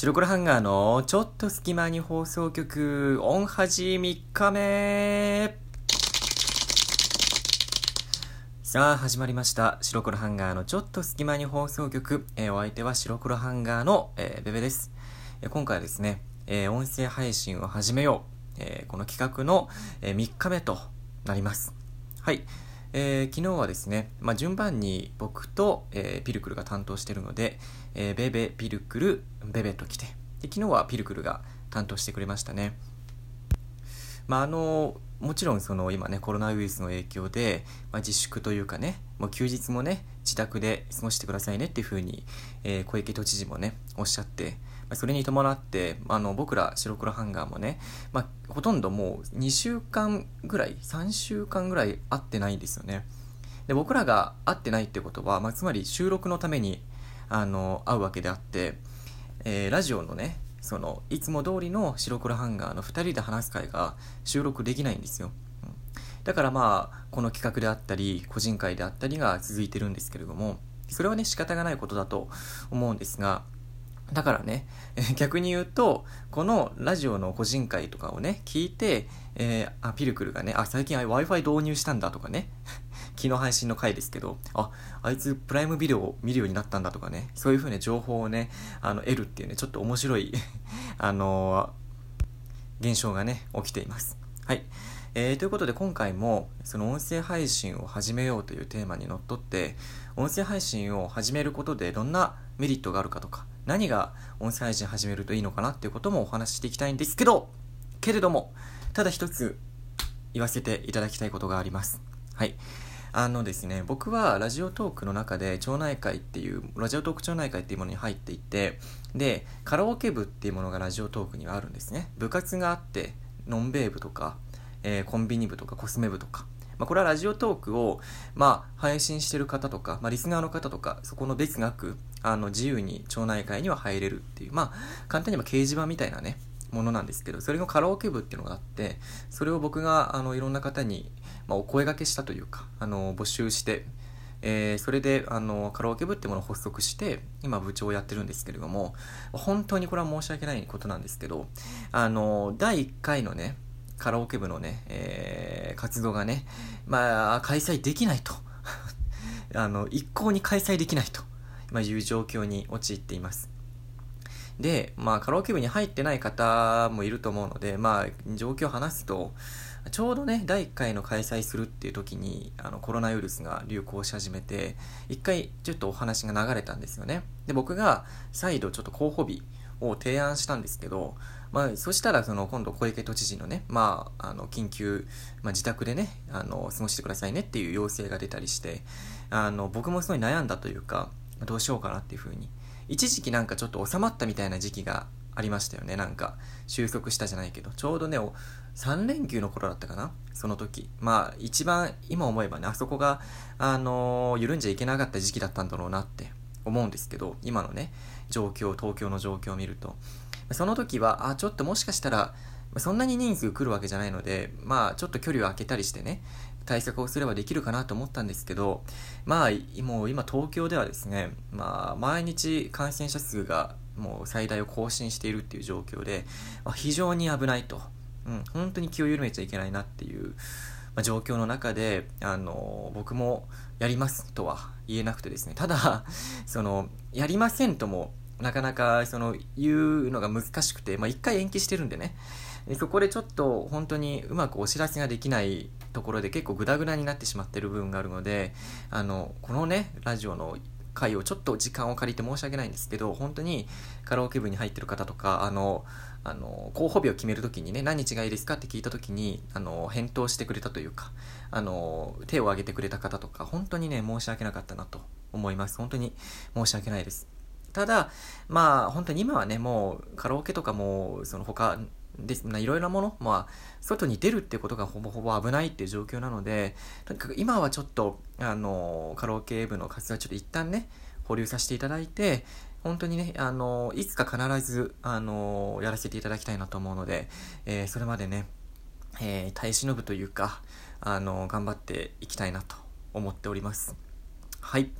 白黒ハンガーのちょっと隙間に放送局、オンハジ3日目さあ、始まりました。白黒ハンガーのちょっと隙間に放送局。えー、お相手は白黒ハンガーの、えー、ベベです。えー、今回はですね、え音声配信を始めよう。えこの企画の、え3日目となります。はい。えー、昨日はですね、まあ、順番に僕と、えー、ピルクルが担当してるので、えー、ベベ、ピルクル、ベベと来てで、昨日はピルクルが担当してくれましたね。まあ、あの、もちろんその今ね、コロナウイルスの影響で、まあ、自粛というかね、もう休日もね、自宅で過ごしてくださいねっていうふうに、え小池都知事もね、おっしゃって、それに伴って、あの、僕ら白黒ハンガーもね、まあ、ほとんどもう2週間ぐらい、3週間ぐらい会ってないんですよね。で、僕らが会ってないってことは、まあ、つまり収録のために、あの、会うわけであって、えー、ラジオのね、その、いつも通りの白黒ハンガーの2人で話す会が収録できないんですよ。だからまあ、この企画であったり、個人会であったりが続いてるんですけれども、それはね、仕方がないことだと思うんですが、だからね、逆に言うと、このラジオの個人会とかをね、聞いて、えー、あ、ピルクルがね、あ、最近 Wi-Fi 導入したんだとかね、昨日配信の回ですけど、あ、あいつプライムビデオを見るようになったんだとかね、そういう風に情報をね、あの、得るっていうね、ちょっと面白い あのー、現象がね、起きています。はい。えー、ということで今回もその音声配信を始めようというテーマにのっとって音声配信を始めることでどんなメリットがあるかとか何が音声配信始めるといいのかなっていうこともお話ししていきたいんですけどけれどもただ一つ言わせていただきたいことがあります。はい。あのですね、僕はラジオトークの中で町内会っていう、ラジオトーク町内会っていうものに入っていて、で、カラオケ部っていうものがラジオトークにはあるんですね。部活があって、ノンベー部とか、えー、コンビニ部とかコスメ部とか、まあ、これはラジオトークを、まあ、配信してる方とか、まあ、リスナーの方とか、そこの別なく、あの、自由に町内会には入れるっていう、まあ、簡単に言えば掲示板みたいなね、ものなんですけど、それのカラオケ部っていうのがあって、それを僕が、あの、いろんな方に、まあ、お声掛けしたというか、あの、募集して、えー、それで、あの、カラオケ部ってものを発足して、今部長をやってるんですけれども、本当にこれは申し訳ないことなんですけど、あの、第1回のね、カラオケ部のね、えー、活動がね、まあ、開催できないと。あの、一向に開催できないと、まあ、いう状況に陥っています。で、まあ、カラオケ部に入ってない方もいると思うので、まあ、状況を話すと、ちょうどね、第1回の開催するっていう時に、あの、コロナウイルスが流行し始めて、一回ちょっとお話が流れたんですよね。で、僕が再度ちょっと候補日を提案したんですけど、まあ、そしたら、その、今度、小池都知事のね、まあ、あの、緊急、まあ、自宅でね、あの、過ごしてくださいねっていう要請が出たりして、あの、僕もすごい悩んだというか、どうしようかなっていうふうに。一時期なんかちょっと収まったみたいな時期がありましたよね、なんか。収束したじゃないけど、ちょうどね、3連休の頃だったかなその時。まあ、一番、今思えばね、あそこが、あの緩んじゃいけなかった時期だったんだろうなって思うんですけど、今のね、状況、東京の状況を見ると。その時は、あ、ちょっともしかしたら、そんなに人数来るわけじゃないので、まあ、ちょっと距離を空けたりしてね、対策をすればできるかなと思ったんですけど、まあ、もう今東京ではですね、まあ、毎日感染者数がもう最大を更新しているっていう状況で、まあ、非常に危ないと。うん、本当に気を緩めちゃいけないなっていう、ま、状況の中で、あの、僕もやりますとは言えなくてですね、ただ、その、やりませんともなかなかその言うのが難しくて、まあ、1回延期してるんでねそこでちょっと本当にうまくお知らせができないところで結構グダグダになってしまってる部分があるのであのこのねラジオの回をちょっと時間を借りて申し訳ないんですけど本当にカラオケ部に入ってる方とかあのあの候補日を決めるときにね何日がいいですかって聞いたときにあの返答してくれたというかあの手を挙げてくれた方とか本当にね申し訳なかったなと思います。本当に申し訳ないです。ただ、まあ、本当に今はね、もう、カラオケとかも、その他で、いろいろなもの、まあ、外に出るってことがほぼほぼ危ないっていう状況なので、とにかく今はちょっと、あの、カラオケ部の活動はちょっと一旦ね、保留させていただいて、本当にね、あの、いつか必ず、あの、やらせていただきたいなと思うので、えー、それまでね、えー、耐え忍ぶというか、あの、頑張っていきたいなと思っております。はい。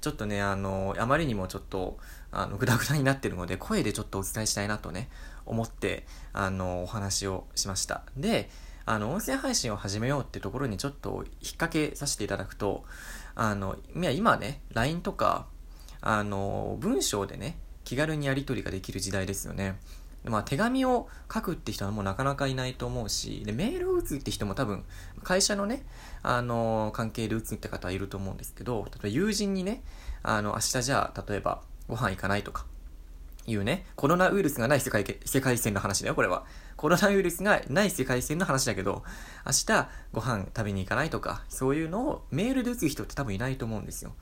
ちょっとね、あの、あまりにもちょっと、あの、ぐだぐだになってるので、声でちょっとお伝えしたいなとね、思って、あの、お話をしました。で、あの、音声配信を始めようってところにちょっと引っ掛けさせていただくと、あの、いや、今ね、LINE とか、あの、文章でね、気軽にやり取りができる時代ですよね。まあ、手紙を書くって人はもうなかなかいないと思うし、で、メールを打つって人も多分、会社のね、あの、関係で打つって方はいると思うんですけど、例えば友人にね、あの、明日じゃあ、例えば、ご飯行かないとか、いうね、コロナウイルスがない世界世界線の話だよ、これは。コロナウイルスがない世界線の話だけど、明日ご飯食べに行かないとか、そういうのをメールで打つ人って多分いないと思うんですよ。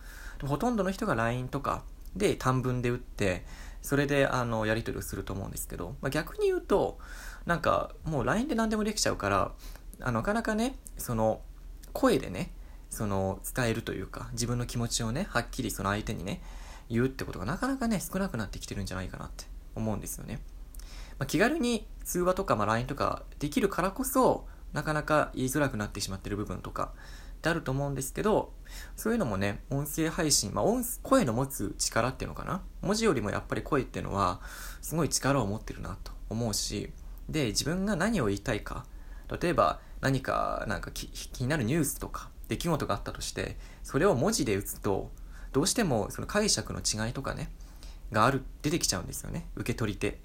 ほとんどの人が LINE とかで短文で打って、それであのやり取りをすると思うんですけど、まあ、逆に言うと、なんかもう LINE で何でもできちゃうから、あなかなかね、その声でね、その伝えるというか、自分の気持ちをね、はっきりその相手にね、言うってことがなかなかね、少なくなってきてるんじゃないかなって思うんですよね。まあ、気軽に通話とか、まあ、LINE とかできるからこそ、なかなか言いづらくなってしまってる部分とかってあると思うんですけど、そういうのもね、音声配信、まあ、音声の持つ力っていうのかな？文字よりもやっぱり声っていうのは、すごい力を持ってるなと思うし、で、自分が何を言いたいか、例えば何かなんか気になるニュースとか出来事があったとして、それを文字で打つと、どうしてもその解釈の違いとかね、がある、出てきちゃうんですよね。受け取り手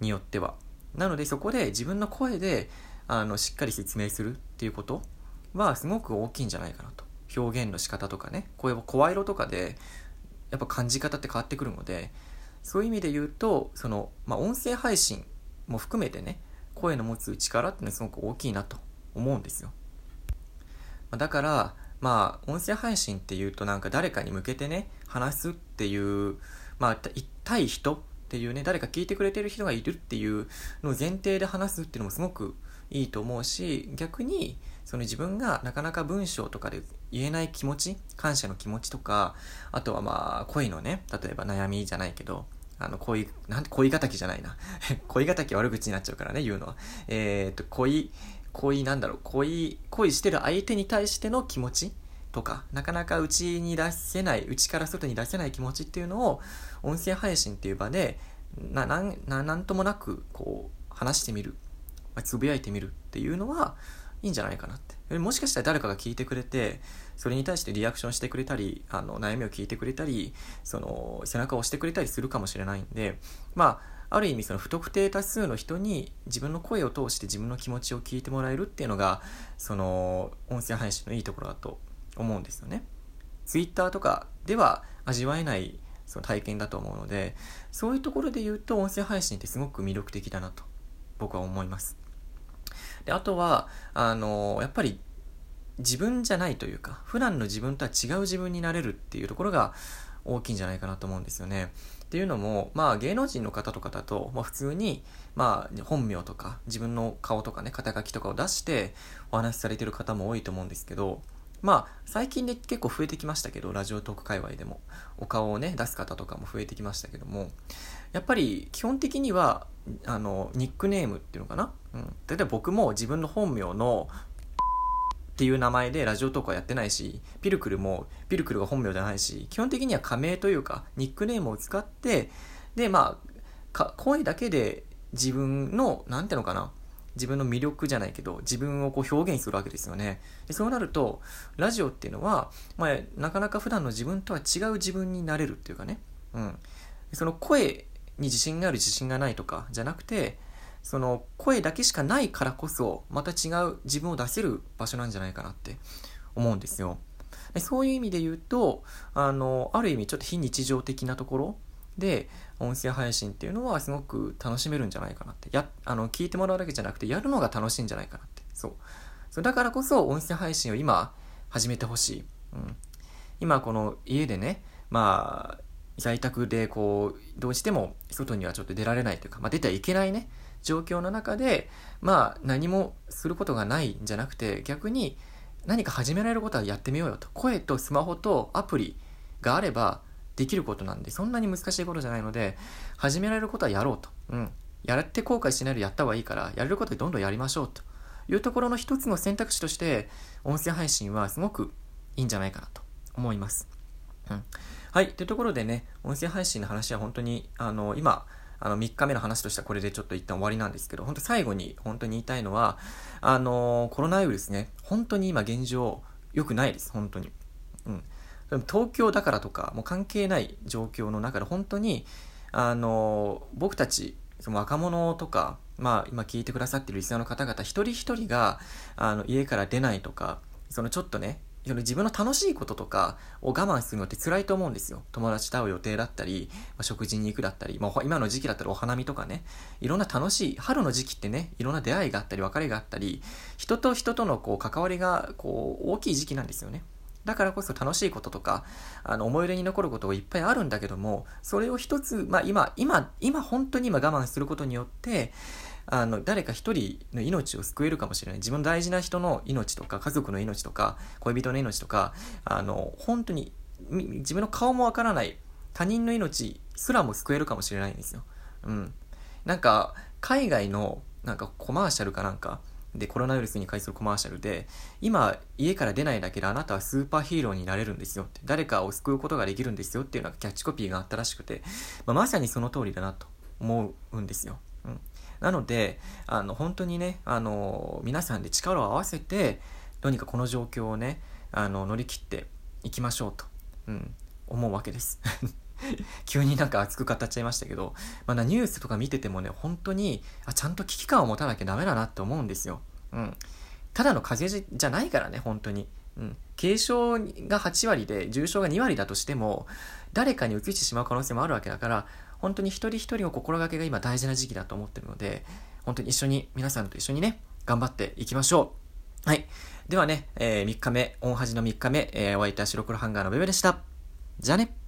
によっては。なのでそこで自分の声で、あの、しっかり説明するっていうことはすごく大きいんじゃないかなと。表現の仕方とかね、声を声色とかで、やっぱ感じ方って変わってくるので、そういう意味で言うと、その、まあ、音声配信も含めてね、声の持つ力っていうのはすごく大きいなと思うんですよ。だから、まあ、音声配信っていうとなんか誰かに向けてね、話すっていう、まあ、対人っていうね、誰か聞いてくれてる人がいるっていうのを前提で話すっていうのもすごくいいと思うし、逆に、その自分がなかなか文章とかで言えない気持ち、感謝の気持ちとか、あとはまあ、恋のね、例えば悩みじゃないけど、あの、恋、なんて恋敵じゃないな。恋敵悪口になっちゃうからね、言うのは。えー、っと、恋、恋なんだろう、恋、恋してる相手に対しての気持ちとか、なかなか内に出せない、内から外に出せない気持ちっていうのを、音声配信っていう場で、な、ん、ななんともなく、こう、話してみる、まあ、つぶやいてみるっていうのは、いいんじゃないかなって。もしかしたら誰かが聞いてくれて、それに対してリアクションしてくれたり、あの、悩みを聞いてくれたり、その、背中を押してくれたりするかもしれないんで、まあ、ある意味その不特定多数の人に自分の声を通して自分の気持ちを聞いてもらえるっていうのがその音声配信のいいところだと思うんですよね。Twitter とかでは味わえないその体験だと思うのでそういうところで言うと音声配信ってすごく魅力的だなと僕は思います。であとはあのやっぱり自分じゃないというか普段の自分とは違う自分になれるっていうところが大きいんじゃないかなと思うんですよね。っていうのも、まあ芸能人の方とかだと、まあ普通に、まあ本名とか自分の顔とかね、肩書きとかを出してお話しされてる方も多いと思うんですけど、まあ最近で結構増えてきましたけど、ラジオトーク界隈でも、お顔をね、出す方とかも増えてきましたけども、やっぱり基本的には、あの、ニックネームっていうのかな？うん。例えば僕も自分の本名のっていう名前でラジオトークはやってないし、ピルクルも、ピルクルが本名じゃないし、基本的には仮名というか、ニックネームを使って、で、まあ、声だけで自分の、なんていうのかな、自分の魅力じゃないけど、自分をこう表現するわけですよね。でそうなると、ラジオっていうのは、まあ、なかなか普段の自分とは違う自分になれるっていうかね。うん。その声に自信がある自信がないとかじゃなくて、その声だけしかないからこそまた違う自分を出せる場所なんじゃないかなって思うんですよ。でそういう意味で言うとあのある意味ちょっと非日常的なところで音声配信っていうのはすごく楽しめるんじゃないかなって。やあの聞いてもらうだけじゃなくてやるのが楽しいんじゃないかなって。そう。そうだからこそ音声配信を今始めてほしい、うん、今この家でねまあ在宅でこうどうしても外にはちょっと出られないというか、まあ、出てはいけないね。状況の中で、まあ何もすることがないんじゃなくて、逆に何か始められることはやってみようよと。声とスマホとアプリがあればできることなんで、そんなに難しいことじゃないので、始められることはやろうと。うん。やって後悔しないでやった方がいいから、やれることでどんどんやりましょうというところの一つの選択肢として、音声配信はすごくいいんじゃないかなと思います。うん。はい。というところでね、音声配信の話は本当に、あの、今、あの、3日目の話としてはこれでちょっと一旦終わりなんですけど、本当最後に本当に言いたいのは、あの、コロナウイルスね、本当に今現状、良くないです、本当に。うん。東京だからとか、もう関係ない状況の中で本当に、あの、僕たち、その若者とか、まあ今聞いてくださってるリスナーの方々一人一人が、あの、家から出ないとか、そのちょっとね、その自分の楽しいこととかを我慢するのって辛いと思うんですよ。友達と会う予定だったり、まあ、食事に行くだったり、まあ、今の時期だったらお花見とかね、いろんな楽しい、春の時期ってね、いろんな出会いがあったり、別れがあったり、人と人とのこう関わりがこう大きい時期なんですよね。だからこそ楽しいこととか、あの、思い出に残ることがいっぱいあるんだけども、それを一つ、まあ今、今、今本当に今我慢することによって、あの、誰か一人の命を救えるかもしれない。自分の大事な人の命とか、家族の命とか、恋人の命とか、あの、本当に、自分の顔もわからない他人の命すらも救えるかもしれないんですよ。うん。なんか、海外の、なんかコマーシャルかなんか、で、コロナウイルスに関するコマーシャルで、今、家から出ないだけであなたはスーパーヒーローになれるんですよって、誰かを救うことができるんですよっていうのがキャッチコピーがあったらしくて、まあ、まさにその通りだなと思うんですよ。うん。なので、あの、本当にね、あの、皆さんで力を合わせて、どうにかこの状況をね、あの、乗り切っていきましょうと、うん、思うわけです。急になんか熱く語っちゃいましたけど、まだニュースとか見ててもね、本当に、あ、ちゃんと危機感を持たなきゃダメだなって思うんですよ。うん。ただの風邪じゃないからね、本当に。うん。軽症が8割で重症が2割だとしても、誰かに移してしまう可能性もあるわけだから、本当に一人一人の心がけが今大事な時期だと思ってるので、本当に一緒に、皆さんと一緒にね、頑張っていきましょう。はい。ではね、えー、3日目、オンハジの3日目、えー、お相手は白黒ハンガーのベベでした。じゃあね。